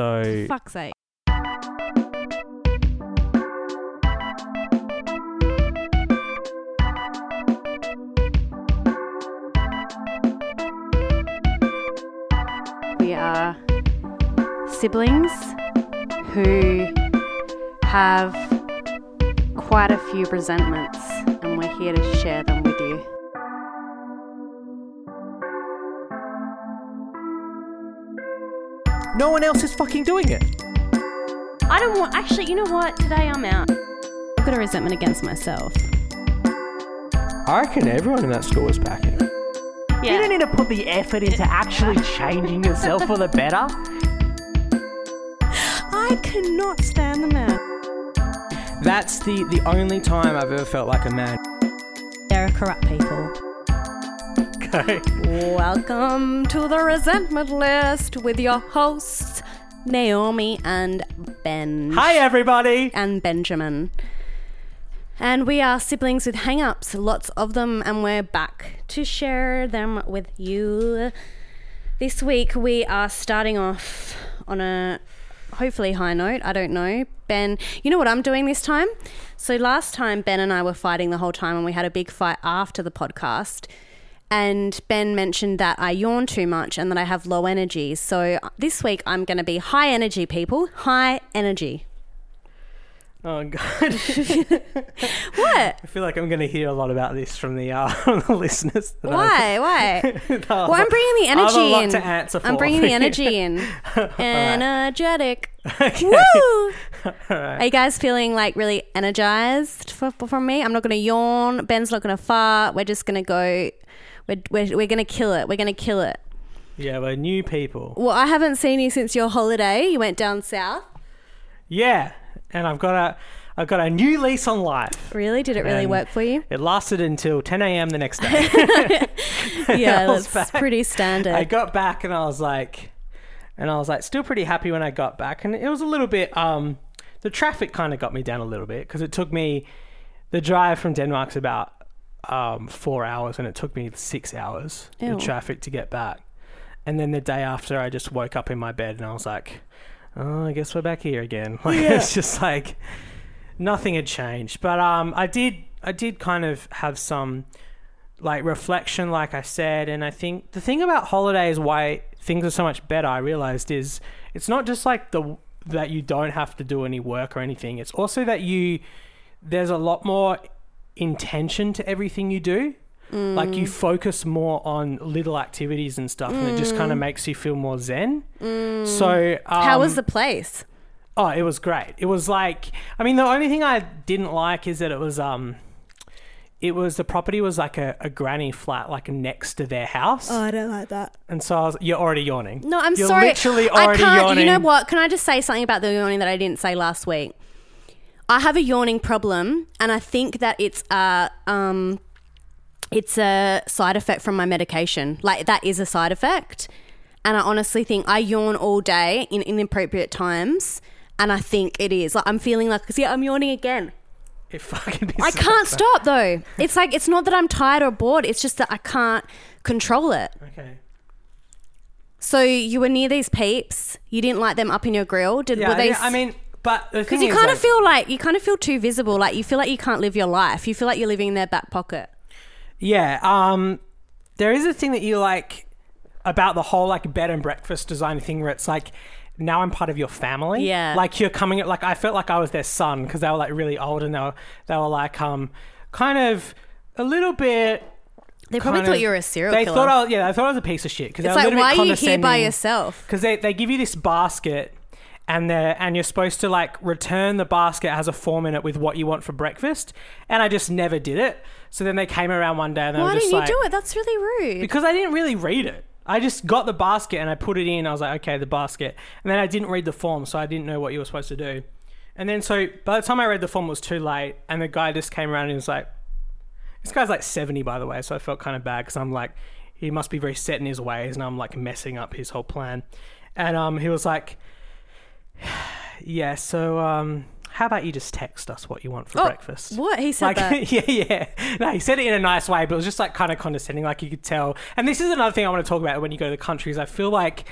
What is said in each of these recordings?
So Fuck's sake. We are siblings who have quite a few resentments, and we're here to share them no one else is fucking doing it. I don't want. Actually, you know what? Today I'm out. I've got a resentment against myself. I reckon everyone in that school was backing. Yeah. You don't need to put the effort into actually changing yourself for the better. I cannot stand the man. That's the the only time I've ever felt like a man. There are corrupt people. Okay. Welcome to the resentment list with your hosts, Naomi and Ben. Hi everybody. And Benjamin. And we are siblings with hang ups, lots of them, and we're back to share them with you. This week we are starting off on a hopefully high note. I don't know. Ben, you know what I'm doing this time? So last time Ben and I were fighting the whole time and we had a big fight after the podcast. And Ben mentioned that I yawn too much and that I have low energy. So this week I'm going to be high energy, people. High energy. Oh god. What? I feel like I'm going to hear a lot about this from the uh, from the listeners. Why? Why? I- Well, I'm bringing the I have a energy lot in. to answer for. I'm bringing the energy in. Energetic. Okay. Woo! All right. Are you guys feeling like really energized for, from me? I'm not going to yawn. Ben's not going to fart. We're just going to go. We're, we're, we're going to kill it. We're going to kill it. Yeah, we're new people. Well, I haven't seen you since your holiday. You went down south. Yeah, and I've got a I've got a new lease on life. Really? Did it really And work for you? It lasted until 10 a.m. the next day. Yeah, I was that's back. pretty standard. I got back and I was like, and I was like, still pretty happy when I got back. And it was a little bit, um, the traffic kind of got me down a little bit because it took me, the drive from Denmark's about um, four hours and it took me six hours, Ew. the traffic to get back. And then the day after, I just woke up in my bed and I was like, oh, I guess we're back here again. Like, it's just like nothing had changed. But um, I did, I did kind of have some like reflection, like I said, and I think the thing about holidays, why things are so much better, I realized is it's not just like the that you don't have to do any work or anything. It's also that you there's a lot more intention to everything you do. Like you focus more on little activities and stuff, and it just kind of makes you feel more zen. So, um, How was the place? Oh, it was great. It was like, I mean, the only thing I didn't like is that it was, um, it was the property was like a, a granny flat, like next to their house, Oh, I don't like that. and so I was, you're already yawning. No, I'm you're sorry. literally I already can't. yawning. You know what? Can I just say something about the yawning that I didn't say last week? I have a yawning problem, and I think that it's a um, it's a side effect from my medication. Like that is a side effect, and I honestly think I yawn all day in inappropriate times, and I think it is. Like I'm feeling like, see, I'm yawning again. It fucking I so can't bad. stop though. It's like it's not that I'm tired or bored. It's just that I can't control it. Okay. So you were near these peeps. You didn't like them up in your grill. Did Yeah, were they? yeah, I mean, but because you kind like, of feel like you kind of feel too visible. Like you feel like you can't live your life. You feel like you're living in their back pocket. Yeah, um, there is a thing that you like about the whole like bed and breakfast design thing where it's like now I'm part of your family. Yeah. like you're coming. Like I felt like I was their son because they were like really old and they were they were like um kind of a little bit. They probably thought of- you were a serial They killer. thought I was, yeah, they thought I was a piece of shit because it's like, why are you here by yourself? because they, they give you this basket and they and you're supposed to like return the basket has a form in it with what you want for breakfast. And I just never did it. So then they came around one day and they Why were just like, "Why didn't you do it? That's really rude. because I didn't really read it. I just got the basket and I put it in. I was like okay the basket. And then I didn't read the form so I didn't know what you were supposed to do. And then so by the time I read the form it was too late and the guy just came around and he was like this guy's like 70 by the way so I felt kind of bad because I'm like he must be very set in his ways and I'm like messing up his whole plan. And um he was like yeah so um how about you just text us what you want for Oh, breakfast? What? He said like that. yeah yeah. No he said it in a nice way but it was just like kind of condescending like you could tell. And this is another thing i want to talk about when you go to the countries. I feel like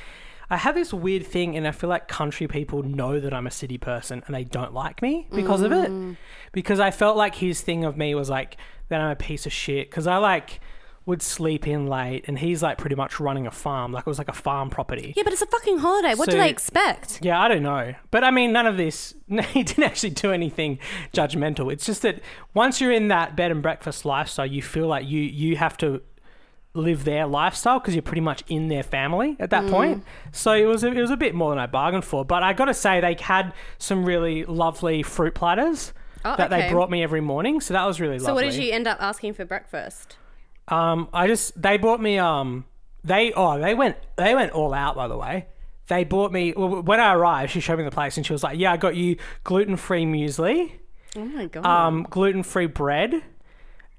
I have this weird thing, and I feel like country people know that I'm a city person and they don't like me because of it. Because I felt like his thing of me was like that I'm a piece of shit. Because I like would sleep in late, and he's like pretty much running a farm, like it was like a farm property. Yeah, but it's a fucking holiday. What do So- they expect? Yeah, I don't know. But I mean, none of this, he didn't actually do anything judgmental. It's just that once you're in that bed and breakfast lifestyle, you feel like you, you have to live their lifestyle because you're pretty much in their family at that mm. point. So it was, a, it was a bit more than I bargained for. But I got to say, they had some really lovely fruit platters Oh, that they brought me every morning. So that was really lovely So what did you end up asking for breakfast? Um, I just they bought me um they oh they went they went all out by the way. They bought me well, when I arrived. She showed me the place and she was like, "Yeah, I got you gluten free muesli, Oh my god. um, gluten free bread,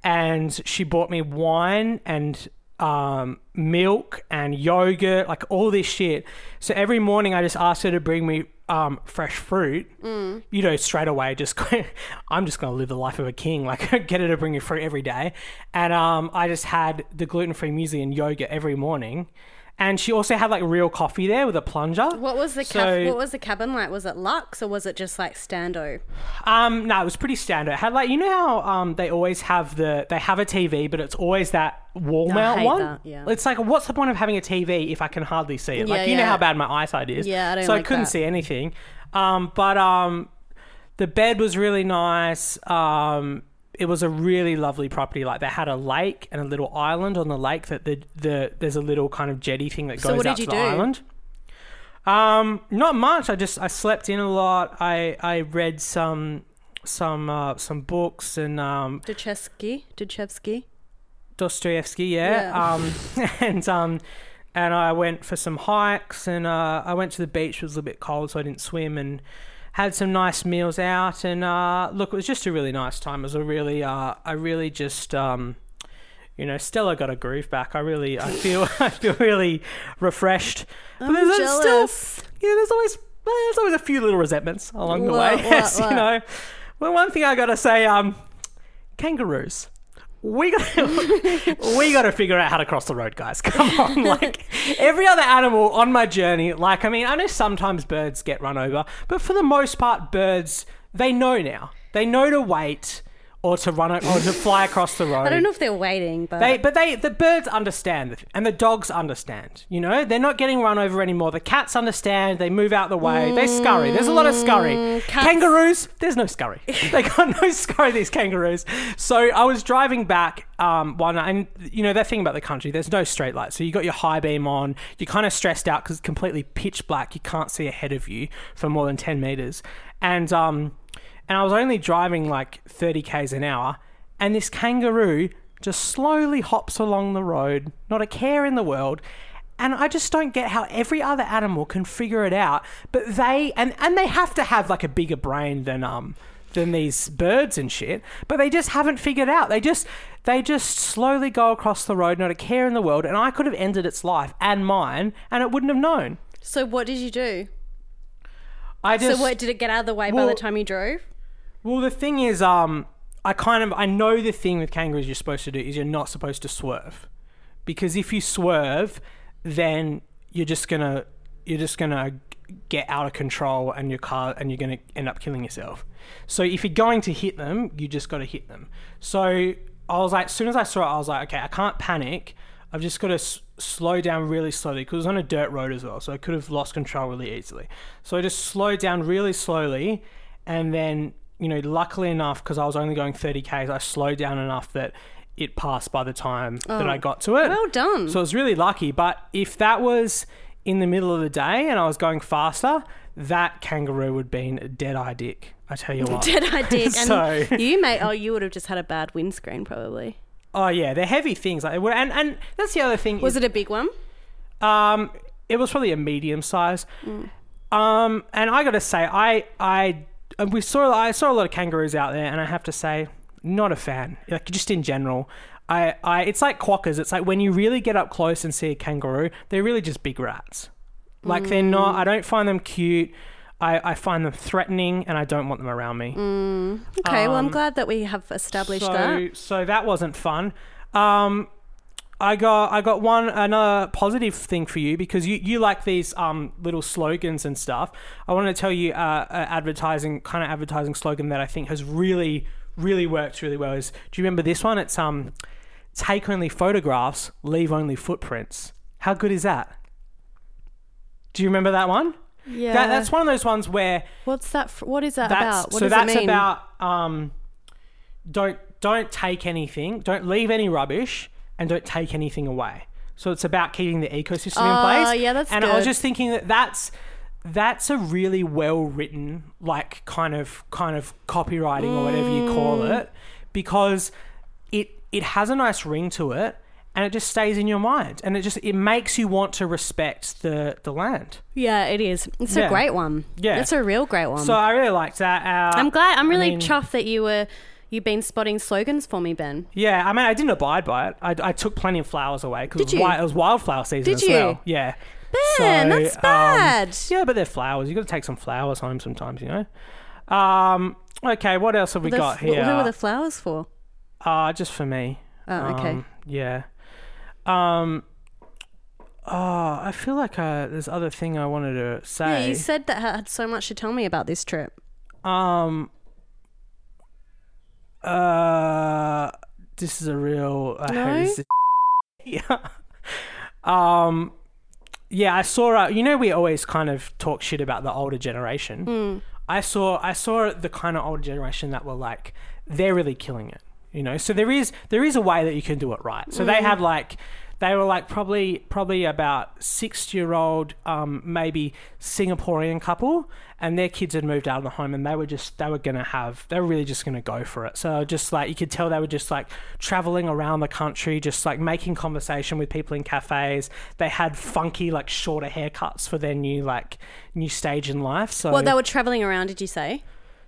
and she bought me wine and um, milk and yogurt, like all this shit. So every morning, I just asked her to bring me um, fresh fruit. Mm. You know, straight away, just I'm just going to live the life of a king. Like, get her to bring you fruit every day, and um, I just had the gluten free muesli and yogurt every morning. And she also had like real coffee there with a plunger. what was the so- caf- what was the cabin like? Was it luxe or was it just like stando? Um, no, it was pretty Stando. It had like you know how um they always have the they have a TV, but it's always that wall mount one. that, yeah. It's like what's the point of having a TV if I can hardly see it? Like Yeah, you know how bad my eyesight is. Yeah, I don't so I couldn't that. see anything. Um, but um, the bed was really nice. Um. It was a really lovely property. Like they had a lake and a little island on the lake. That the the there's a little kind of jetty thing that goes So what out did to you the do? island. Um, not much. I just I slept in a lot. I I read some some uh, some books and um Dostoevsky. Duchevsky? Dostoevsky, yeah. Yeah. Um and um and I went for some hikes and uh I went to the beach. It was a little bit cold, so I didn't swim and had some nice meals out and uh look, it was just a really nice time. It was a really uh I really just um you know, Stella got a groove back. I really, I feel, I feel really refreshed. I'm there's jealous. still, know, there's always, there's always a few little resentments along the What, way. what, Yes, what? you know. Well, one thing I gotta say, um, kangaroos. We got we got to figure out how to cross the road, guys. Come on, like every other animal on my journey. Like, I mean, I know sometimes birds get run over, but for the most part, birds they know now. They know to wait or to run or to fly across the road. I don't know if they're waiting, but They, but they, the birds understand, and the dogs understand. You know, they're not getting run over anymore. The cats understand. They move out the way. They scurry. There's a lot of scurry. Mm, cats- Kangaroos, there's no scurry. they got no scurry. These kangaroos. So I was driving back um, one night, and you know that thing about the country. There's no straight light, so you got your high beam on. You're kind of stressed out because it's completely pitch black. You can't see ahead of you for more than ten meters, and um, and I was only driving like 30 k's an hour, and this kangaroo just slowly hops along the road, not a care in the world. And I just don't get how every other animal can figure it out, but they and and they have to have like a bigger brain than um than these birds and shit, but they just haven't figured out. They just they just slowly go across the road, not a care in the world, and I could have ended its life and mine, and it wouldn't have known. so what did you do? I just so what did it get out of the way by the time you drove? Well, the thing is, um, I kind of I know the thing with kangaroos you're supposed to do is you're not supposed to swerve, because if you swerve, then you're just gonna you're just gonna get out of control and your car and you're gonna end up killing yourself. So if you're going to hit them, you just got to hit them. So I was like, as soon as I saw it, I was like, okay, I can't panic. I've just got to s- slow down really slowly because it was on a dirt road as well, so I could have lost control really easily. So I just slowed down really slowly, and then you know, luckily enough, because I was only going 30 k's, I slowed down enough that it passed by the time that I got to it. Well done. So I was really lucky. But if that was in the middle of the day and I was going faster, that kangaroo would have been a dead eye dick. I tell you what. I did? And So- you may oh you would have just had a bad windscreen probably. Oh yeah, they're heavy things. Like, and and that's the other thing. Was it a big one? Um, it was probably a medium size. Um, and I got to say, I I and we saw I saw a lot of kangaroos out there, and I have to say, not a fan. Like just in general, I I it's like quokkas. It's like when you really get up close and see a kangaroo, they're really just big rats. Like they're not. I don't find them cute. I, I find them threatening, and I don't want them around me. Okay, well I'm Um, glad that we have established so, that. So that wasn't fun. Um, I got I got one another positive thing for you because you, you like these um little slogans and stuff. I want to tell you uh, a advertising kind of advertising slogan that I think has really really worked really well. Is do you remember this one? It's um take only photographs, leave only footprints. How good is that? Do you remember that one? Yeah. That, that's one of those ones where What's that? what is that about? What so that's about um don't don't take anything, don't leave any rubbish, and don't take anything away. So it's about keeping the ecosystem Oh, in place. yeah, that's And I was just thinking that that's that's a really well written like kind of kind of copywriting or whatever you call Mm. it because it it has a nice ring to it and it just stays in your mind and it just it makes you want to respect the the land. Yeah, it is. It's Yeah. a great one. Yeah. it's a real great one. So I really liked that. Uh, I'm glad. I'm I really mean- chuffed that you were you've been spotting slogans for me, Ben. Yeah, I mean, I didn't abide by it. I, I took plenty of flowers away because it, was wi- it was wildflower season Did as you? well. Yeah. Ben, So, that's um, bad. yeah, but they're flowers. You've got to take some flowers home sometimes, you know. Um, okay, what else have we The got f- here? Who are the flowers for? uh, just for me. Oh, okay. Um, yeah. Um. Oh, I feel like uh, there's other thing I wanted to say. yeah, you said that had so much to tell me about this trip. Um. Uh, this is a real. I No? hate this. yeah. Um. Yeah, I saw. Uh, you know, we always kind of talk shit about the older generation. Hmm. I saw. I saw the kind of older generation that were like, they're really killing it. You know, so there is there is a way that you can do it right. So Hmm. they had like. They were like probably probably about six year old, um, maybe Singaporean couple, and their kids had moved out of the home, and they were just they were gonna have they were really just gonna go for it. So just like you could tell, they were just like traveling around the country, just like making conversation with people in cafes. They had funky like shorter haircuts for their new like new stage in life. So Well, they were traveling around. Did you say?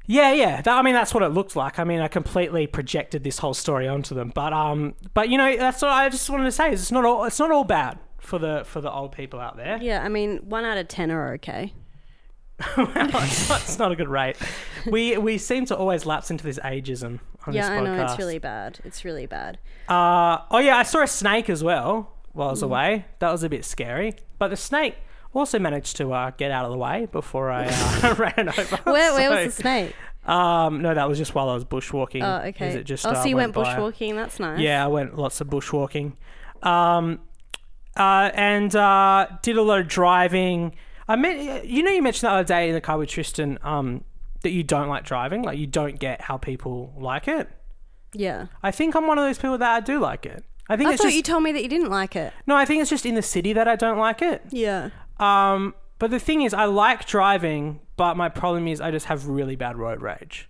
Yeah, yeah. That, I mean, that's what it looked like. I mean, I completely projected this whole story onto them, but um, but you know, that's what I just wanted to say. Is it's not all it's not all bad for the for the old people out there. Yeah, I mean, one out of ten are okay. it's, not, it's not a good rate. We we seem to always lapse into this ageism on Yeah, this I know it's really bad. It's really bad. Uh, oh yeah, I saw a snake as well while Mm. I was away. That was a bit scary, but the snake also managed to uh, get out of the way before I uh, ran over. Where, where was the snake? Um, no, that was just while I was bushwalking. Oh, okay. It just, oh, uh, so you went by. bushwalking. That's nice. Yeah, I went lots of bushwalking. Um, uh, and uh, did a lot of driving. I meant, you know, you mentioned the other day in the car with Tristan um, that you don't like driving. Like, you don't get how people like it. Yeah. I think I'm one of those people that I do like it. I think I thought just you told me that you didn't like it. no. I think it's just in the city that I don't like it. Yeah. Um, but the thing is, I like driving, but my problem is I just have really bad road rage.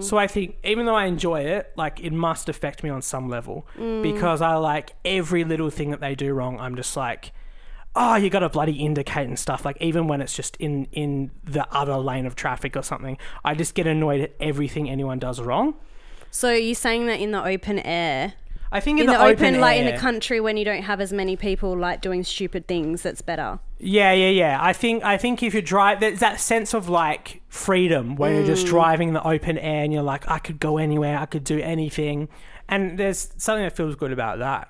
So I think even though I enjoy it, like it must affect me on some level because I like every little thing that they do wrong. I'm just like, oh, you got to bloody indicate and stuff. Like even when it's just in in the other lane of traffic or something, I just get annoyed at everything anyone does wrong. So you're saying that in the open air, I think in, in, the, open, like in the country when you don't have as many people like doing stupid things, that's better. Yeah, yeah, yeah. I think I think if you drive, there's that sense of like freedom when you're Mm. just driving in the open air and you're like, I could go anywhere, I could do anything, and there's something that feels good about that.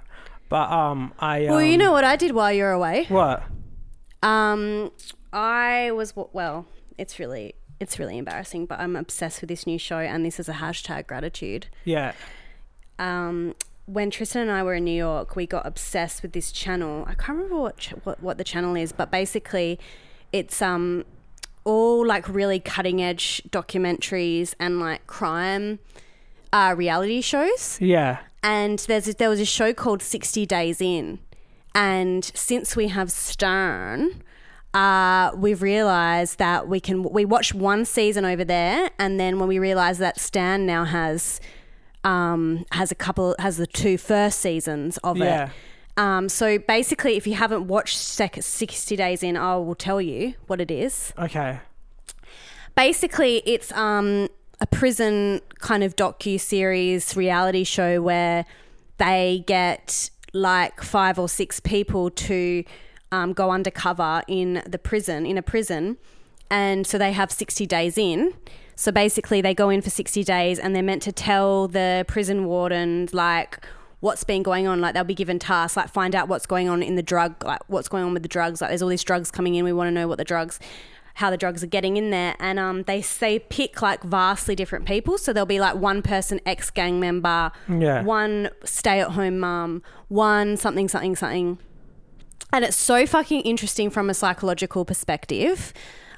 But um, I Well, you um, know what I did while you're away? what? Um, I was well. It's really it's really embarrassing, but I'm obsessed with this new show, and this is a hashtag gratitude. Yeah, um, when Tristan and I were in New York, we got obsessed with this channel. I can't remember what ch- what, what the channel is, but basically, it's um all like really cutting edge documentaries and like crime uh, reality shows. yeah, And there's there was a show called Sixty Days In, and since we have Stan. Uh, we've realized that we can we watched one season over there and then when we realized that Stan now has um, has a couple has the two first seasons of Yeah. it. Um, so basically, if you haven't watched sec- 60 Days In, I will tell you what it is. okay, Basically, it's um, a prison kind of docu series reality show where they get like five or six people to um, go undercover in the prison in a prison, and so they have 60 days in. So basically, they go in for 60 days and they're meant to tell the prison warden like what's been going on. Like they'll be given tasks, like find out what's going on in the drug, like what's going on with the drugs. Like there's all these drugs coming in. We want to know what the drugs, how the drugs are getting in there. And um, they they pick like vastly different people. So there'll be like one person ex gang member, Yeah. one stay at home mum, one something something something. And it's so fucking interesting from a psychological perspective.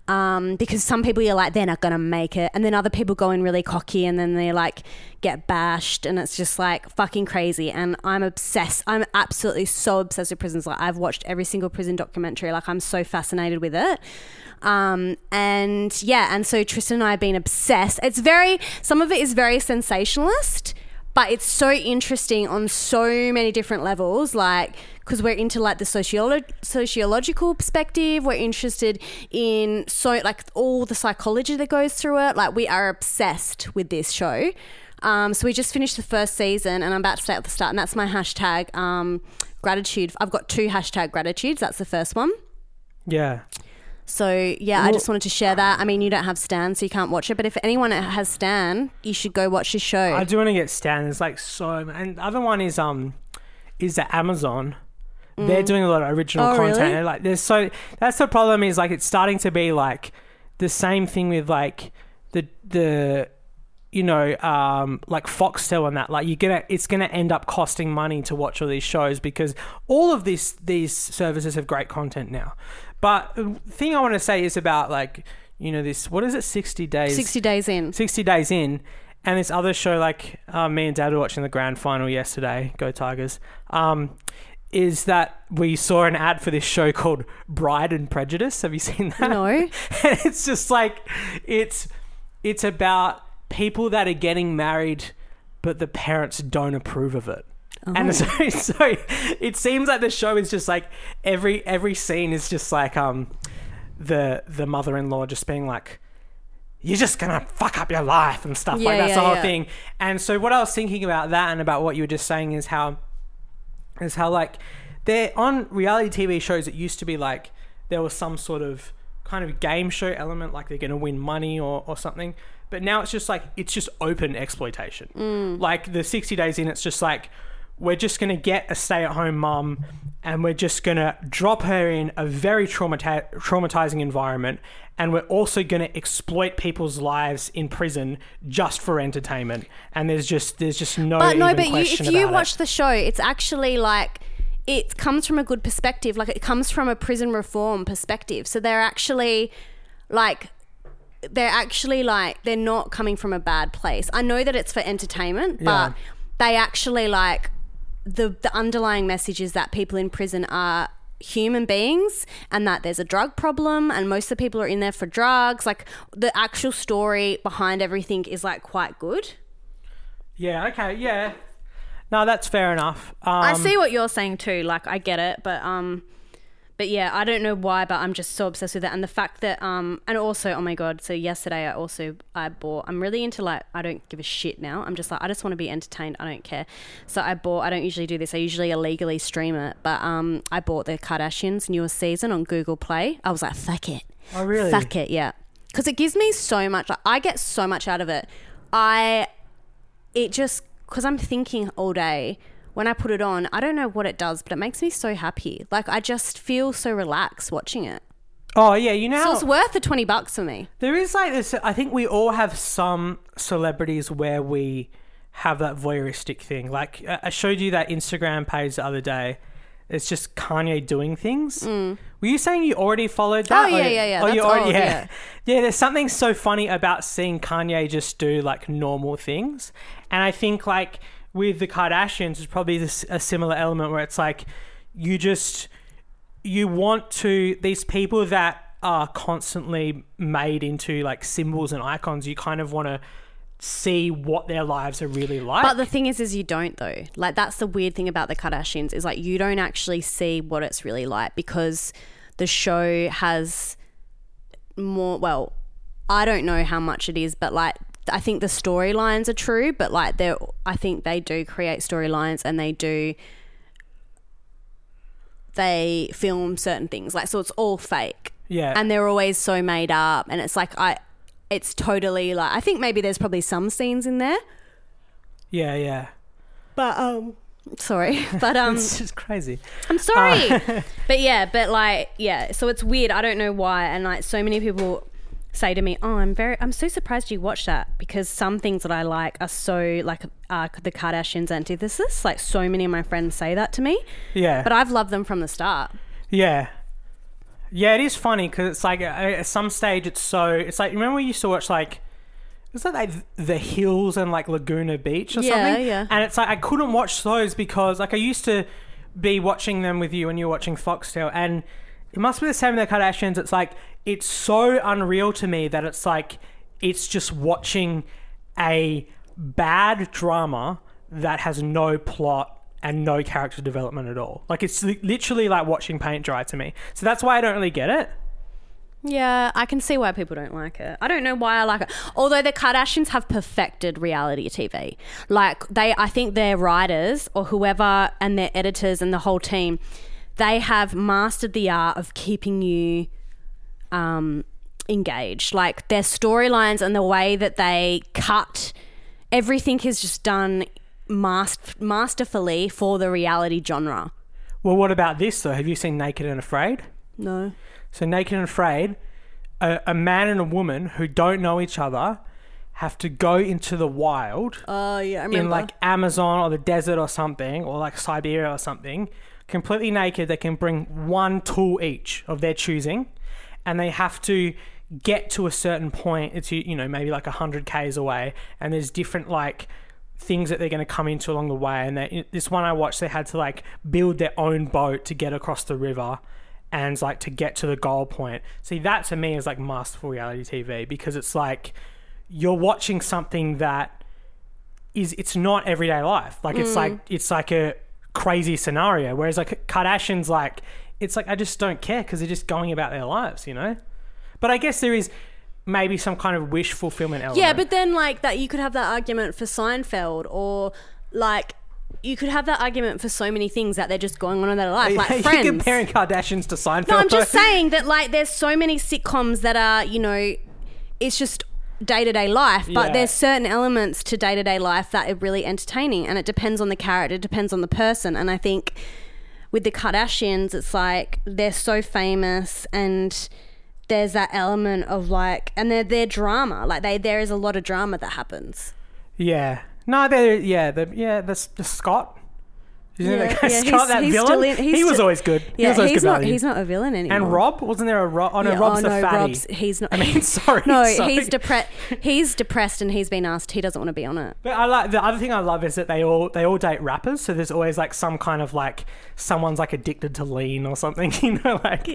Um, because some people you're like they're not gonna make it, and then other people go in really cocky, and then they like get bashed, and it's just like fucking crazy. And I'm obsessed. I'm absolutely so obsessed with prisons. Like I've watched every single prison documentary. Like I'm so fascinated with it. Um, and yeah, and so Tristan and I have been obsessed. It's very some of it is very sensationalist, but it's so interesting on so many different levels like because we're into like the sociolo- sociological perspective. We're interested in so like all the psychology that goes through it. Like we are obsessed with this show. Um, so we just finished the first season and i'm about to stay at the start and that's my hashtag um, gratitude. I've got two hashtag gratitudes. That's the first one. Yeah. So yeah, I just wanted to share that. I mean, you don't have Stan, so you can't watch it. But if anyone has Stan, you should go watch this show. I do want to get Stan. There's like so, and the other one is um, is that Amazon. They're doing a lot of original Mm. Oh, content. really? Like, there's so that's the problem. Is like it's starting to be like the same thing with like the the you know um like Foxtel and that. Like you're gonna it's gonna end up costing money to watch all these shows because all of this these services have great content now. But the thing I want to say is about like you know this what is it sixty days? 60 days in. 60 days in. And this other show like uh, me and dad were watching the grand final yesterday go tigers um, is that we saw an ad for this show called bride and prejudice. Have you seen that? No. and it's just like it's it's about people that are getting married but the parents don't approve of it and so, so it seems like the show is just like every every scene is just like um the the mother-in-law just being like you're just gonna fuck up your life and stuff like Yeah, that's yeah, the whole yeah. thing and so what i was thinking about that and about what you were just saying is how is how like they're on reality tv shows it used to be like there was some sort of kind of game show element like they're gonna win money or, or something but now it's just like it's just open exploitation Mm. like the 60 days in it's just like we're just going to get a stay-at-home mum and we're just going to drop her in a very traumati- traumatizing environment and we're also going to exploit people's lives in prison just for entertainment and there's just there's just no But no, but you, if you watch it. the show, it's actually like it comes from a good perspective. Like it comes from a prison reform perspective. So they're actually like they're actually like they're not coming from a bad place. I know that it's for entertainment, but they actually like the the underlying message is that people in prison are human beings and that there's a drug problem and most of the people are in there for drugs. Like the actual story behind everything is like quite good. Yeah okay yeah. No that's fair enough. Um, I see what you're saying too. Like I get it, but um, but yeah, I don't know why, but I'm just so obsessed with it, and the fact that um, and also oh my god, so yesterday I also I bought. I'm really into like I don't give a shit now. I'm just like I just want to be entertained. I don't care. So I bought. I don't usually do this. I usually illegally stream it, but um, I bought the Kardashians newest season on Google Play. I was like, fuck it. oh really Fuck it, yeah. Because it gives me so much. Like, I get so much out of it. I, it just because I'm thinking all day. When I put it on, I don't know what it does, but it makes me so happy. Like I just feel so relaxed watching it. oh yeah you know So it's worth the twenty bucks for me. There is like this. I think we all have some celebrities where we have that voyeuristic thing. Like I showed you that Instagram page the other day. It's just Kanye doing things. Were you saying you already followed that? Mm. Oh, yeah, Or- yeah, yeah. Oh, you already, old, yeah. yeah. yeah. There's something so funny about seeing Kanye just do like normal things, and I think like with the Kardashians, it's probably a similar element where it's like you just you want to these people that are constantly made into like symbols and icons you kind of want to see what their lives are really like But the thing is, is you don't though. Like that's the weird thing about the Kardashians is like you don't actually see what it's really like because the show has more. Well, I don't know how much it is, but like I think the storylines are true. But like they're, I think they do create storylines and they do. They film certain things like so it's all fake yeah and they're always so made up and it's like I it's totally like I think maybe there's probably some scenes in there yeah yeah but um Sorry, but um, it's just crazy. I'm sorry. but yeah, but like, yeah. So it's weird. I don't know why. And like, so many people say to me, "Oh, I'm very, I'm so surprised you watched that because some things that I like are so like uh, the Kardashians' antithesis. Like, so many of my friends say that to me, Yeah. but I've loved them from the start. Yeah. Yeah, it is funny because it's like uh, at some stage it's so it's like remember we used to watch like was that like the hills and like Laguna Beach or Yeah, something? yeah. And it's like I couldn't watch those because like I used to be watching them with you when you were watching Foxtel and it must be the same with the Kardashians. It's like it's so unreal to me that it's like it's just watching a bad drama that has no plot and no character development at all. Like it's literally like watching paint dry to me. So that's why I don't really get it. Yeah, I can see why people don't like it. I don't know why I like it. Although the Kardashians have perfected reality TV. Like they I think their writers or whoever and their editors and the whole team, they have mastered the art of keeping you um engaged. Like their storylines and the way that they cut everything is just done mas- masterfully for the reality genre. Well, what about this though? Have you seen Naked and Afraid? No. So Naked and Afraid, a, a man and a woman who don't know each other have to go into the wild Oh yeah, I remember. in like Amazon or the desert or something, or like Siberia or something, completely naked. They can bring one tool each of their choosing, and they have to get to a certain point. It's you know maybe like hundred k's away, and there's different like things that they're going to come into along the way. And they, this one I watched, they had to like build their own boat to get across the river. And like to get to the goal point. See, that to me is like masterful reality TV because it's like you're watching something that is it's not everyday life. Like it's mm. like it's like a crazy scenario. Whereas like Kardashians, like it's like I just don't care because they're just going about their lives, you know. But I guess there is maybe some kind of wish fulfillment element. Yeah, but then like that, you could have that argument for Seinfeld, or like you could have that argument for so many things that they're just going on in their life, like you're comparing Kardashians to Seinfeld. no, I'm just though. saying that like there's so many sitcoms that are you know, it's just day to day life, but Yeah. there's certain elements to day to day life that are really entertaining, and it depends on the character, it depends on the person, and I think with the Kardashians, it's like they're so famous and. There's that element of like, and they're their drama. Like they, there is a lot of drama that happens. Yeah. No, they're yeah, the yeah, the, the Scott. Isn't Yeah, the yeah, Scott he's- that villain? still in- he was always good. He Yeah, was always he's good not. value. He's not a villain anymore. And Rob wasn't there a Rob? Oh no, Yeah, Rob's oh, the no, fatty. Rob's he's not. I mean, sorry. no, sorry. he's depressed. He's depressed, and he's been asked. He doesn't want to be on it. But I like the other thing I love is that they all they all date rappers. So there's always like some kind of like someone's like addicted to lean or something, you know, like.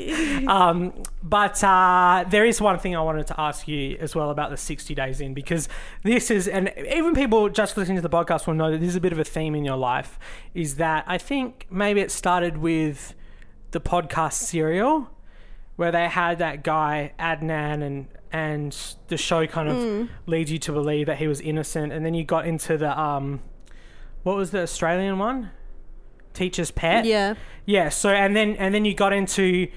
Um, but uh, there is one thing I wanted to ask you as well about the 60 days in because this is and even people just listening to the podcast will know that this is a bit of a theme in your life. Is that I think maybe it started with the podcast Serial where they had that guy Adnan and and the show kind of leads you to believe that he was innocent. And then you got into the um what was the Australian one? Teacher's pet? Yeah. yeah so and then and then you got into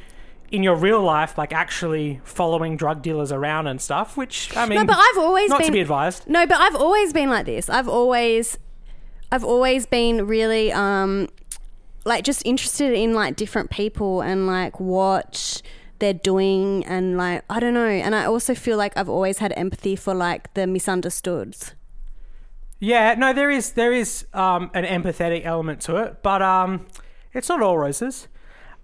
in your real life like actually following drug dealers around and stuff which I mean No, but I've always not been to be advised. No, but I've always been like this. I've always, I've always been really, um, like just interested in like different people and like what they're doing and like I don't know. And I also feel like I've always had empathy for like the misunderstoods. Yeah, no, there is there is um, an empathetic element to it, but um, it's not all roses.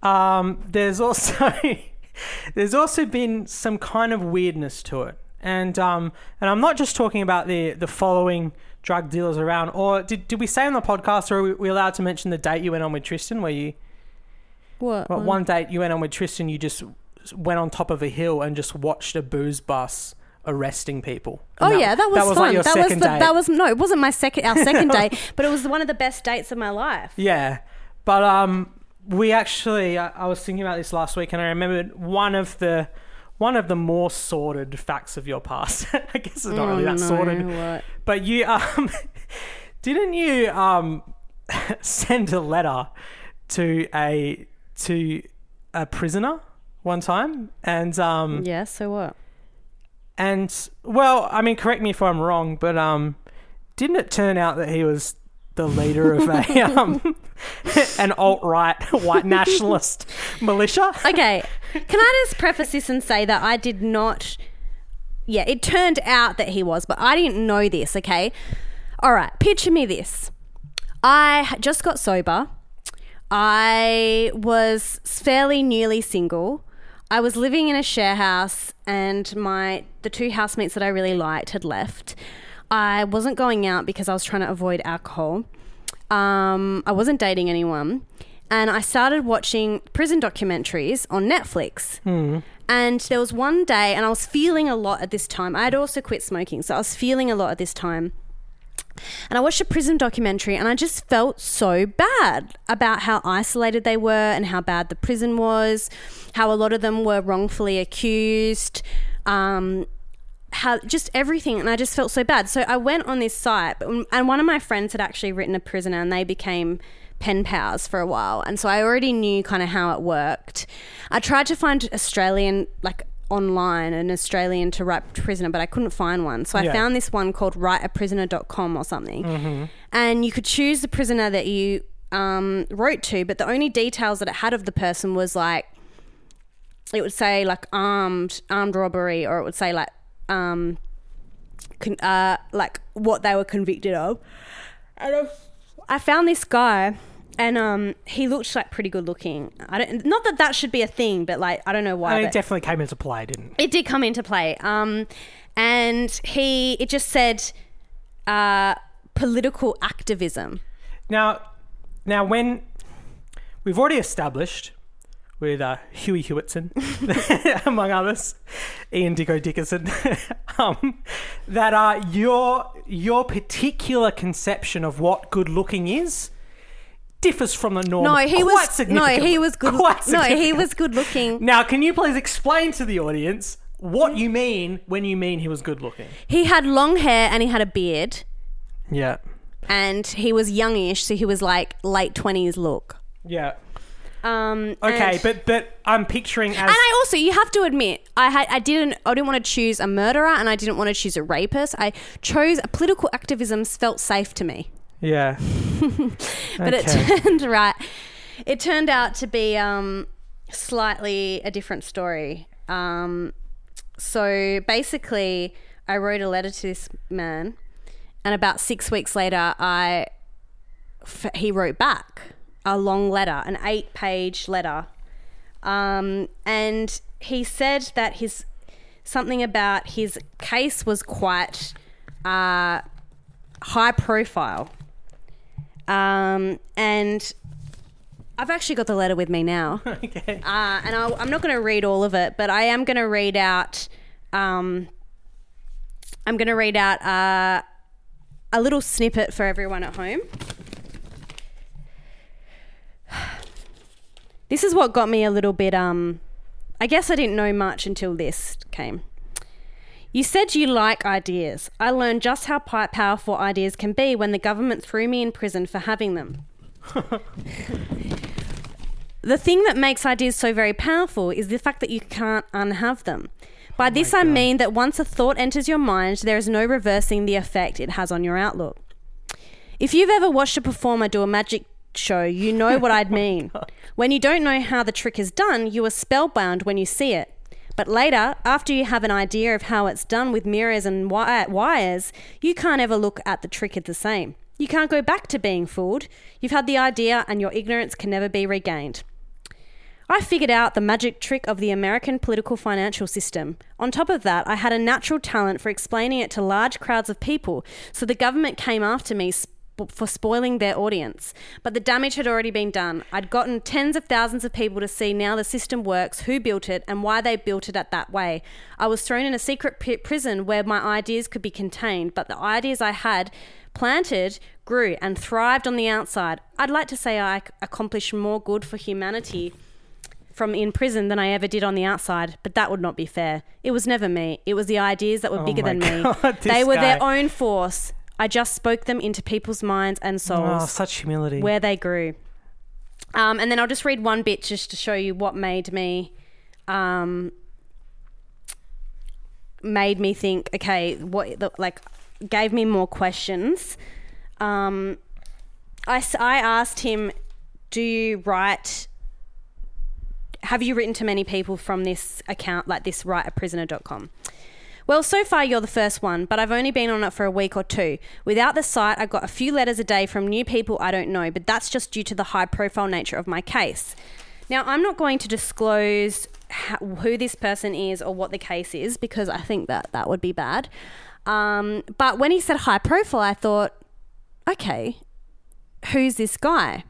Um, there's also there's also been some kind of weirdness to it, and um, and I'm not just talking about the the following drug dealers around. Or did did we say on the podcast, or are we allowed to mention the date you went on with Tristan, where you What? well, one date you went on with Tristan, you just went on top of a hill and just watched a booze bus arresting people. Oh And yeah, that was, like fun. your that was second the, date. that was no, it wasn't my second our second date, but it was one of the best dates of my life. Yeah, but um, we actually I, I was thinking about this last week, and I remembered one of the one of the more sordid facts of your past. I guess it's not really that Oh, no, sordid, what? but you um, didn't you um send a letter to a to a prisoner one time, and um. Yeah, so what? And well, I mean, correct me if I'm wrong, but um, didn't it turn out that he was the leader of a um, an alt right white nationalist militia. Okay, can I just preface this and say that I did not. Yeah, it turned out that he was, but I didn't know this, okay? All right, picture me this. I just got sober. I was fairly newly single. I was living in a share house and my the two housemates that I really liked had left. I wasn't going out because I was trying to avoid alcohol. Um, I wasn't dating anyone. And I started watching prison documentaries on Netflix. And there was one day, and I was feeling a lot at this time. I had also quit smoking, so I was feeling a lot at this time. And I watched a prison documentary and I just felt so bad about how isolated they were and how bad the prison was, how a lot of them were wrongfully accused, um, how just everything. And I just felt so bad. So I went on this site and one of my friends had actually written a prisoner and they became pen pals for a while. And so I already knew kind of how it worked. I tried to find Australian, like, online an Australian to write prisoner, but I couldn't find one. So I Yeah. found this one called writeaprisoner.com or something. And you could choose the prisoner that you um, wrote to, but the only details that it had of the person was like, it would say like armed, armed robbery, or it would say like, um, con- uh, like what they were convicted of. And I- I found this guy, and um, he looked like pretty good looking. I don't, not that that should be a thing, but like I don't know why. I mean, it definitely came into play, didn't? it? it did come into play. Um, and he, it just said, uh, political activism. Now, now when we've already established with uh, Huey Hewitson, among others, Ian Dicko Dickson, um, that uh, your your particular conception of what good looking is differs from the norm. No, he quite was no, he was good. No, he was good looking. Now, can you please explain to the audience what you mean when you mean he was good looking? He had long hair and he had a beard, Yeah, and he was youngish, so he was like late twenties look. yeah. Um, Okay, but but I'm picturing as And I also, you have to admit, I had, I didn't, I didn't want to choose a murderer, and I didn't want to choose a rapist. I chose a political activism felt safe to me. yeah. but Okay. it turned right. It turned out to be um, slightly a different story. Um, so basically, I wrote a letter to this man, and about six weeks later, I f- he wrote back a long letter, an eight-page letter, um, and he said that his something about his case was quite uh, high profile. Um, and I've actually got the letter with me now. okay. Uh, and I'll, I'm not going to read all of it, but I am going to read out. Um, I'm going to read out uh, a little snippet for everyone at home. This is what got me a little bit. Um, I guess I didn't know much until this came. You said you like ideas. I learned just how powerful ideas can be when the government threw me in prison for having them. the thing that makes ideas so very powerful is the fact that you can't unhave them. By this I mean that once a thought enters your mind, there is no reversing the effect it has on your outlook. If you've ever watched a performer do a magic show, you know what I'd mean. Oh when you don't know how the trick is done, you are spellbound when you see it. But later, after you have an idea of how it's done with mirrors and wi- uh, wires, you can't ever look at the trick the same. You can't go back to being fooled. You've had the idea, and your ignorance can never be regained. I figured out the magic trick of the American political financial system. On top of that, I had a natural talent for explaining it to large crowds of people, so the government came after me for spoiling their audience. But the damage had already been done. I'd gotten tens of thousands of people to see now the system works, who built it, and why they built it at that way. I was thrown in a secret pi- prison where my ideas could be contained, but the ideas I had planted grew and thrived on the outside. I'd like to say I accomplished more good for humanity from in prison than I ever did on the outside, but that would not be fair. It was never me. It was the ideas that were Oh bigger than me. They were their own force. I just spoke them into people's minds and Oh, souls such humility. where they grew. Um, and then I'll just read one bit just to show you what made me um, made me think. Okay, what the, like gave me more questions. Um, I, I asked him, "Do you write? Have you written to many people from this account, like this writeaprisoner.com?" Well, so far you're the first one, but I've only been on it for a week or two. Without the site, I got a few letters a day from new people I don't know, but that's just due to the high profile nature of my case. Now, I'm not going to disclose how, who this person is or what the case is because I think that that would be bad. Um, but when he said high profile, I thought, okay, who's this guy?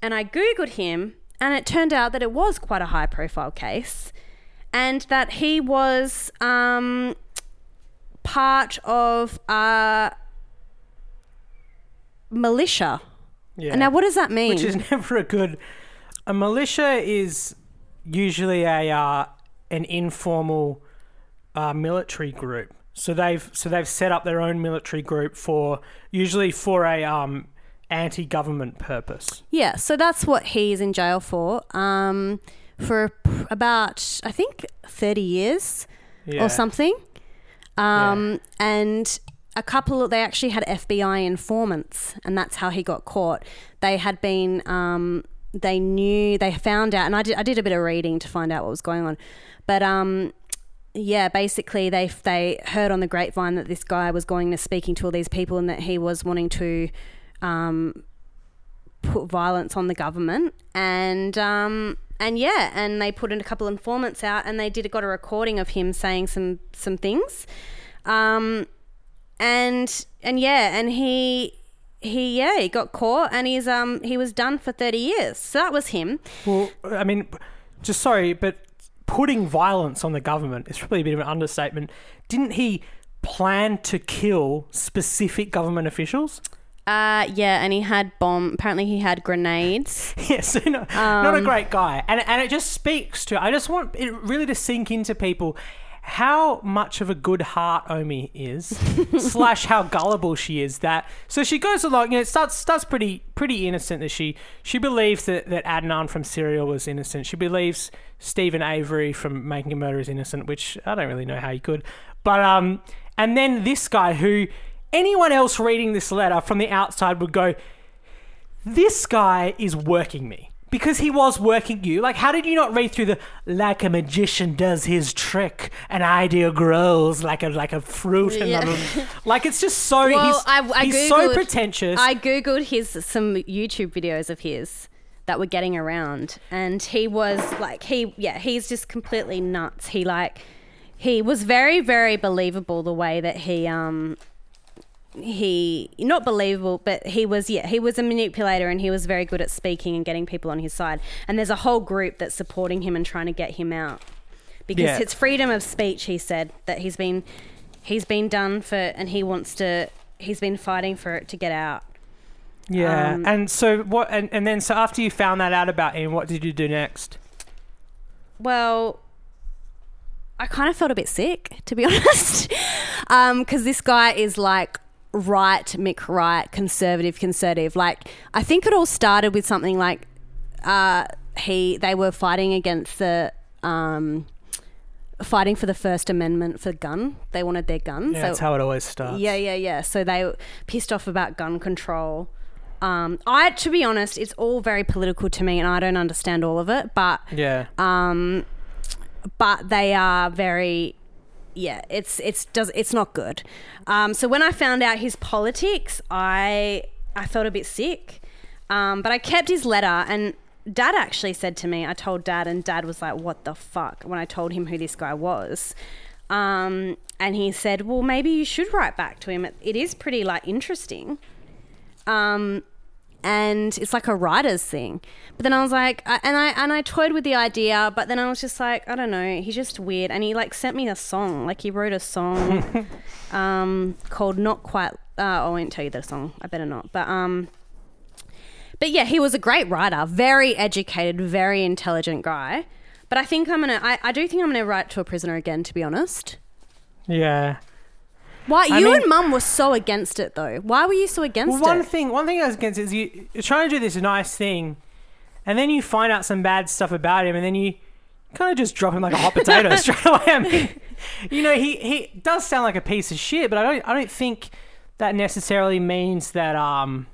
And I Googled him, and it turned out that it was quite a high profile case, and that he was um, part of a militia. Yeah. Now, what does that mean? Which is never a good. A militia is usually a uh, an informal uh, military group. So they've so they've set up their own military group for usually for a um, anti-government purpose. Yeah, so that's what he's in jail for. Um, for about I think thirty years Yeah. or something. Um, and a couple of they actually had FBI informants, and that's how he got caught. They had been um, they knew they found out, and I did I did a bit of reading to find out what was going on, but um. Yeah, basically they they heard on the grapevine that this guy was going to speaking to all these people and that he was wanting to um, put violence on the government and um and yeah and they put in a couple informants out and they did got a recording of him saying some some things um and and yeah and he he yeah he got caught and he's um he was done for 30 years so that was him Well, I mean, just sorry, but putting violence on the government is probably a bit of an understatement. Didn't he plan to kill specific government officials? Uh yeah and he had bomb apparently he had grenades Yeah, so no, not a Um, great guy, and and it just speaks to. I just want it really to sink into people how much of a good heart Omi is, slash how gullible she is. That so she goes along. You know, it starts starts pretty pretty innocent. That she she believes that that Adnan from Serial was innocent. She believes Steven Avery from Making a Murder is innocent, which I don't really know how you could. But um, and then this guy who anyone else reading this letter from the outside would go, this guy is working me because he was working you. Like, how did you not read through the like a magician does his trick, an idea grows like a like a fruit, and Yeah. blah, like it's just so Well, he's, I- I he's so pretentious. I googled his some YouTube videos of his that were getting around, and he was like he yeah he's just completely nuts. He like he was very very believable the way that he um he not believable but he was yeah he was a manipulator and he was very good at speaking and getting people on his side and there's a whole group that's supporting him and trying to get him out because Yeah. it's freedom of speech he said that he's been he's been done for and he wants to he's been fighting for it to get out yeah, um, and so what? And, and then so after you found that out about him, what did you do next? Well, I kind of felt a bit sick, to be honest, because this guy is like right, Mick right, conservative, conservative. Like, I think it all started with something like uh, he they were fighting against the. Um, fighting for the First Amendment for gun. They wanted their guns. Yeah, So- that's how it always starts. yeah, yeah, yeah. So they were pissed off about gun control. Um, I, to be honest, it's all very political to me, and I don't understand all of it. But yeah. um, but they are very yeah it's it's does it's not good. Um, so when i found out his politics i i felt a bit sick. Um, but i kept his letter and dad actually said to me i told dad and dad was like what the fuck? when i told him who this guy was. Um, and he said well maybe you should write back to him. It, is pretty like interesting. Um, and it's like a writer's thing. But then I was like, I, and I and I toyed with the idea, but then I was just like, I don't know, he's just weird. And he like sent me a song, like he wrote a song um, called "Not Quite." Uh, I won't tell you the song. I better not. But um, but yeah, he was a great writer, very educated, very intelligent guy. But I think I'm gonna, I, I do think I'm gonna write to a prisoner again. To be honest. Yeah. Why I you mean- and Mum were so against it though? Why were you so against Well, one it? thing, one thing I was against is you, you're trying to do this nice thing, and then you find out some bad stuff about him, and then you kind of just drop him like a hot potato straight away. I mean, you know, he he does sound like a piece of shit, but I don't I don't think that necessarily means that um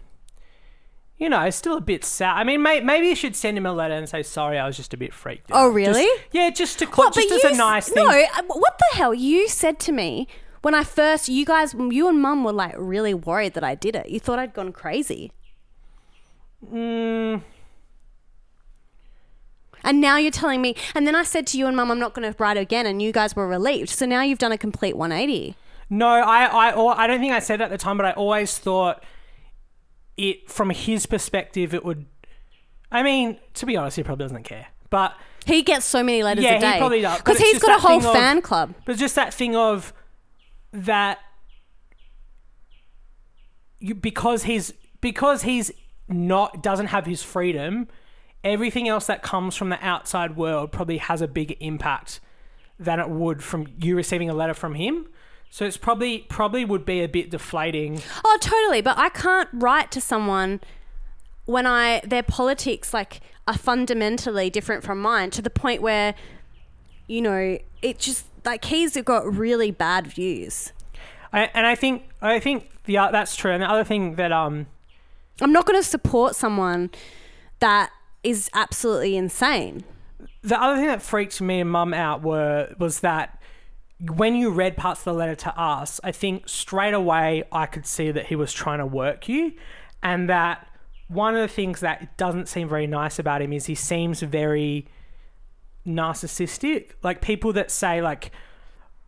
you know, it's still a bit sad. I mean, may- maybe you should send him a letter and say sorry. I was just a bit freaked. out." Oh, really? Just- yeah, just to cl- just as a nice thing. No, uh, what the hell? You said to me when I first, you guys, you and mum were like really worried that I did it. You thought I'd gone crazy. Mm, And now you're telling me, and then I said to you and mum, I'm not going to write again, and you guys were relieved. So now you've done a complete 180. no, I, I, I don't think I said it at the time, but I always thought it from his perspective, it would. I mean, to be honest, he probably doesn't care, but He gets so many letters Yeah, a he day. probably does, Because he's got a whole thing of- fan club. But just that thing of that you, because he's because he's not doesn't have his freedom, everything else that comes from the outside world probably has a bigger impact than it would from you receiving a letter from him. So it's probably probably would be a bit deflating. Oh, totally. But I can't write to someone when I their politics like are fundamentally different from mine to the point where, you know, it just like he's got really bad views. I, and I think I think the o- that's true. And the other thing that um I'm not going to support someone that is absolutely insane. the other thing that freaked me and mum out were was that when you read parts of the letter to us, I think straight away I could see that he was trying to work you, and that one of the things that doesn't seem very nice about him is he seems very narcissistic. Like people that say like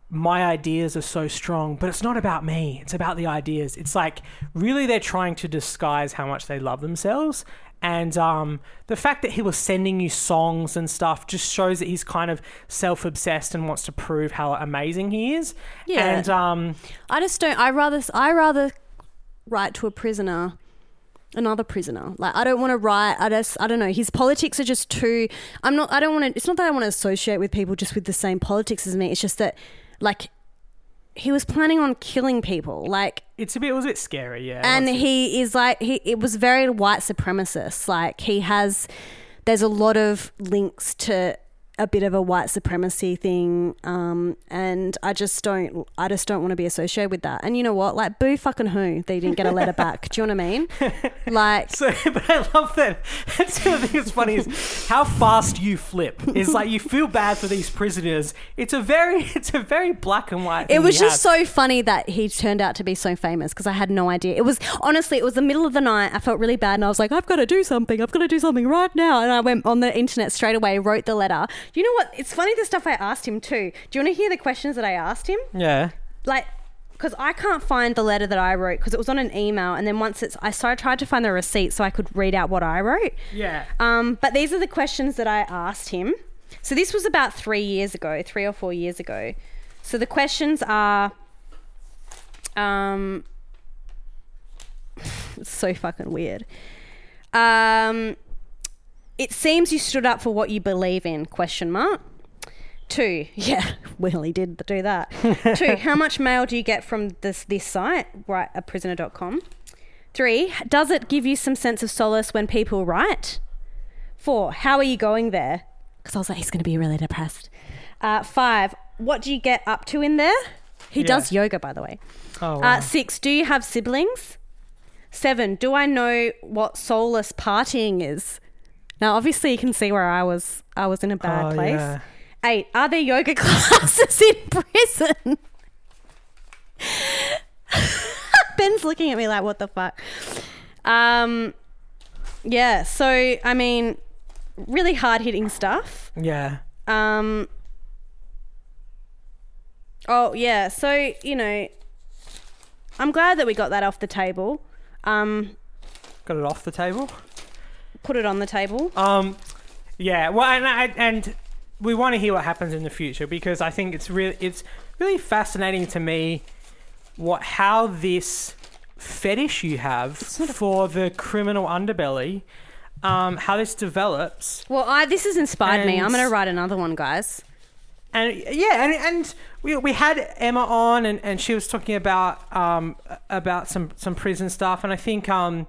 my ideas are so strong, but it's not about me. It's about the ideas. It's like really they're trying to disguise how much they love themselves. And um, the fact that he was sending you songs and stuff just shows that he's kind of self obsessed and wants to prove how amazing he is. Yeah. And um, I just don't. I rather I rather write to a prisoner, another prisoner. Like I don't want to write. I just I don't know. His politics are just too. I'm not. I don't want to. It's not that I want to associate with people just with the same politics as me. It's just that like he was planning on killing people. Like it's a bit, it was a bit scary, yeah. and he is like he it was very white supremacist like he has there's a lot of links to a bit of a white supremacy thing um and i just don't i just don't want to be associated with that and you know what like boo fucking who they didn't get a letter back do you know what i mean like So, but I love that. That's the other thing that's funny is how fast you flip. Is like you feel bad for these prisoners. It's a very, it's a very black and white. it was just have. so funny that he turned out to be so famous because I had no idea. It was honestly, it was the middle of the night. I felt really bad and I was like, I've got to do something. I've got to do something right now. And I went on the internet straight away, wrote the letter. You know what? It's funny the stuff I asked him too. Do you want to hear the questions that I asked him? yeah. Like, because I can't find the letter that I wrote because it was on an email. And then once it's, I so I tried to find the receipt so I could read out what I wrote. Yeah. Um, but these are the questions that I asked him. So this was about three years ago, three or four years ago. So the questions are, um, it's so fucking weird. Um, it seems you stood up for what you believe in? Question mark. Two, yeah, well, he did do that. Two, how much mail do you get from this this site, WriteAPrisoner.com? Three, does it give you some sense of solace when people write? Four, how are you going there? Because I was like, he's going to be really depressed. Uh, five, what do you get up to in there? He Yeah. does yoga, by the way. Oh, wow. Uh, six, do you have siblings? Seven, do I know what soulless partying is? Now, obviously, you can see where I was. I was in a bad Oh, place. yeah. Eight, are there yoga classes in prison? Ben's looking at me like, what the fuck? Um, yeah. So, I mean, really hard hitting stuff. Yeah. Um. Oh yeah, so you know, I'm glad that we got that off the table. Um, Got it off the table. Put it on the table. Um, yeah. Well, and I, and we want to hear what happens in the future because I think it's really it's really fascinating to me what how this fetish you have for the criminal underbelly, um, how this develops. Well, I this has inspired me. I'm going to write another one, guys. And yeah, and, and we, we had Emma on, and, and she was talking about um, about some, some prison stuff, and I think um,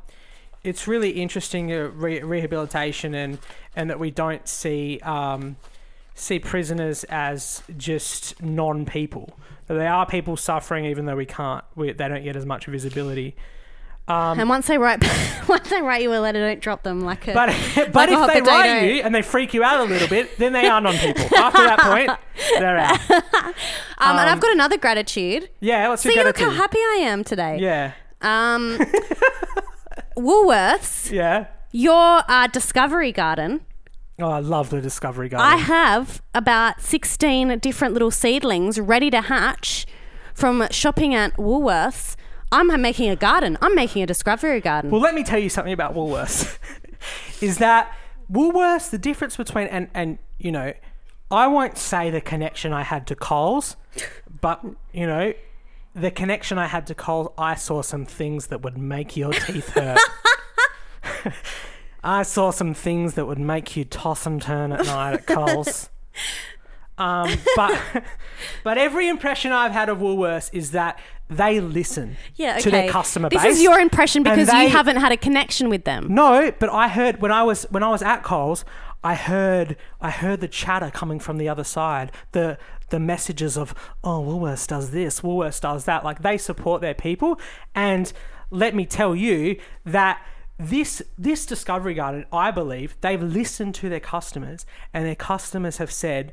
it's really interesting uh, re- rehabilitation and and that we don't see um, see prisoners as just non people. They are people suffering, even though we can't, we, they don't get as much visibility. and once they write, once they write you a letter, don't drop them like a. But but like if they potato. write you and they freak you out a little bit, then they are non people. After that point, they're out. um, and um, I've got another gratitude. Yeah, let's See, do look how happy I am today. Yeah, Um, Woolworths, yeah. your uh, Discovery Garden. Oh, I love the Discovery Garden. I have about 16 different little seedlings ready to hatch from shopping at Woolworths. I'm making a garden. I'm making a Discovery Garden. Well, let me tell you something about Woolworths. is that Woolworths, the difference between, and, and, you know, I won't say the connection I had to Coles, but, you know, the connection I had to Coles, I saw some things that would make your teeth hurt. I saw some things that would make you toss and turn at night at Coles. Um, but but every impression I've had of Woolworths is that they listen yeah, okay. to their customer this is your impression because they- you haven't had a connection with them. No, but I heard when I was when I was at Coles, I heard I heard the chatter coming from the other side. The the messages of oh Woolworths does this, Woolworths does that. Like they support their people, and let me tell you that this this Discovery Garden, I believe they've listened to their customers, and their customers have said.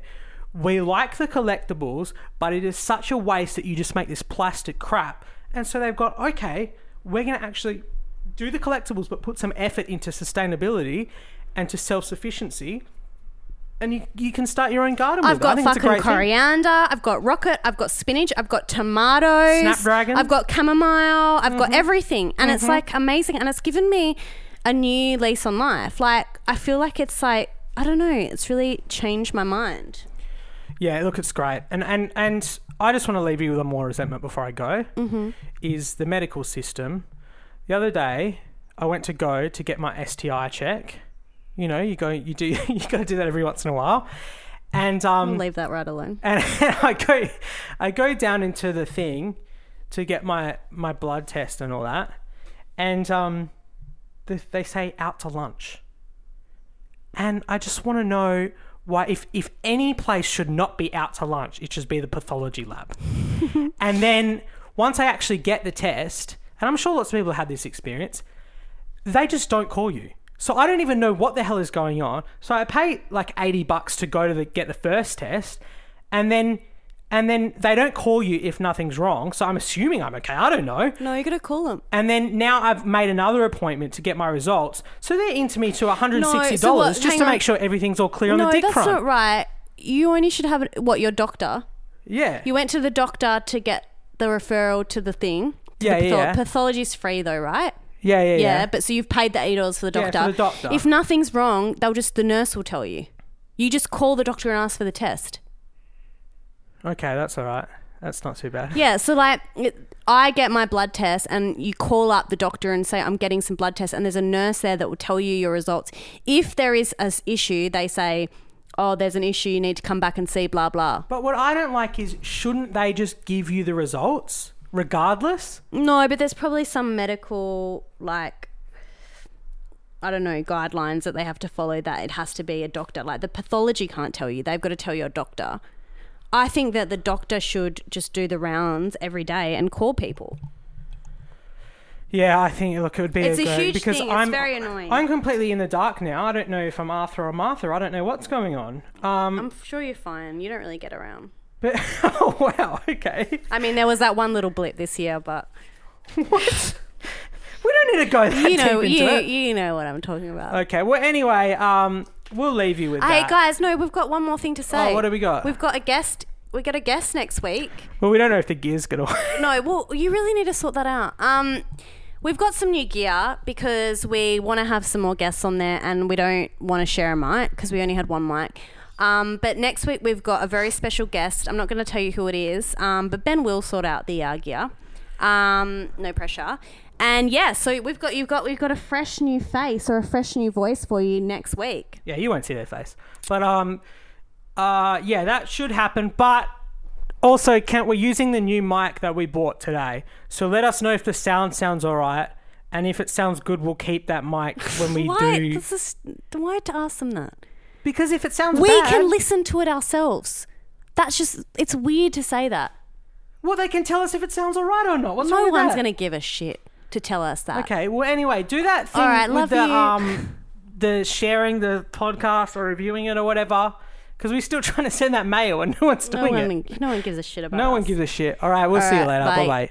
We like the collectibles, but it is such a waste that you just make this plastic crap. And so they've got, okay, we're going to actually do the collectibles, but put some effort into sustainability and to self sufficiency. And you, you can start your own garden I've with it. I got think it's a fucking great thing. coriander. I've got rocket. I've got spinach. I've got tomatoes. Snapdragon. I've got chamomile. I've Mm-hmm. got everything, and it's like amazing. And it's given me a new lease on life. Like I feel like it's like I don't know. It's really changed my mind. Yeah, look, it's great. And and and I just want to leave you with one more resentment before I go. Mm-hmm. Is the medical system? The other day, I went to go to get my STI check. You know, you go, you do, you got to do that every once in a while. And um, I'll leave that right alone. and I go, I go down into the thing to get my my blood test and all that, and um, the, they say out to lunch, and I just want to know why if if any place should not be out to lunch, it should be the pathology lab, and then once I actually get the test, and I'm sure lots of people have had this experience, they just don't call you. So I don't even know what the hell is going on. So I pay like 80 bucks to go to the, get the first test and then and then they don't call you if nothing's wrong. So I'm assuming I'm okay. I don't know. No, you gotta call them. And then now I've made another appointment to get my results. So they're into me to $160 No, so what? just to on. make sure everything's all clear on the dick that's front. not right. You only should have what your doctor. Yeah. You went to the doctor to get the referral to the thing. to Yeah, the yeah, yeah. Pathology's free though, right? Yeah, yeah, Yeah, yeah. but so you've paid the eight dollars for the Yeah, doctor. for the doctor. If nothing's wrong, they'll just the nurse will tell you. You just call the doctor and ask for the test. Okay, that's all right. That's not too bad. Yeah, so like it, I get my blood test and you call up the doctor and say I'm getting some blood tests and there's a nurse there that will tell you your results. If there is an issue, they say, "Oh, there's an issue, you need to come back and see blah blah." But what I don't like is shouldn't they just give you the results regardless? No, but there's probably some medical like I don't know, guidelines that they have to follow that it has to be a doctor. Like the pathology can't tell you. They've got to tell your doctor. I think that the doctor should just do the rounds every day and call people. Yeah, I think look, it would be It's a good huge because thing. It's I'm very annoying. I'm completely in the dark now. I don't know if I'm Arthur or Martha. I don't know what's going on. Um, I'm sure you're fine. You don't really get around. But oh wow, okay. I mean, there was that one little blip this year, but What? we don't need to go that you know, deep into you it. you know what I'm talking about. Okay. Well, anyway, um, we'll leave you with Hey that. guys, no, we've got one more thing to say. Oh, what have we got? We've got a guest. We got a guest next week. Well, we don't know if the gear's gonna. work. No, well, you really need to sort that out. Um, we've got some new gear because we want to have some more guests on there, and we don't want to share a mic because we only had one mic. Um, but next week we've got a very special guest. I'm not going to tell you who it is, um, but Ben will sort out the uh, gear. Um, no pressure. And yeah, so we've got you've got we've got a fresh new face or a fresh new voice for you next week. yeah, you won't see their face, but um, uh, yeah, that should happen. But also, Kent, we're using the new mic that we bought today, so let us know if the sound sounds all right. And if it sounds good, we'll keep that mic when we why? do. This is why to ask them that. Because if it sounds We bad, can listen to it ourselves. That's just it's weird to say that. well, they can tell us if it sounds all right or not. What's wrong No with one's that? going to give a shit. to tell us that. Okay. Well, anyway, do that thing All right, with love the you. um the sharing the podcast or reviewing it or whatever. Because we're still trying to send that mail and no one's No doing one, it. no one gives a shit about No one us. gives a shit. All right, we'll All see you right, later. Bye bye.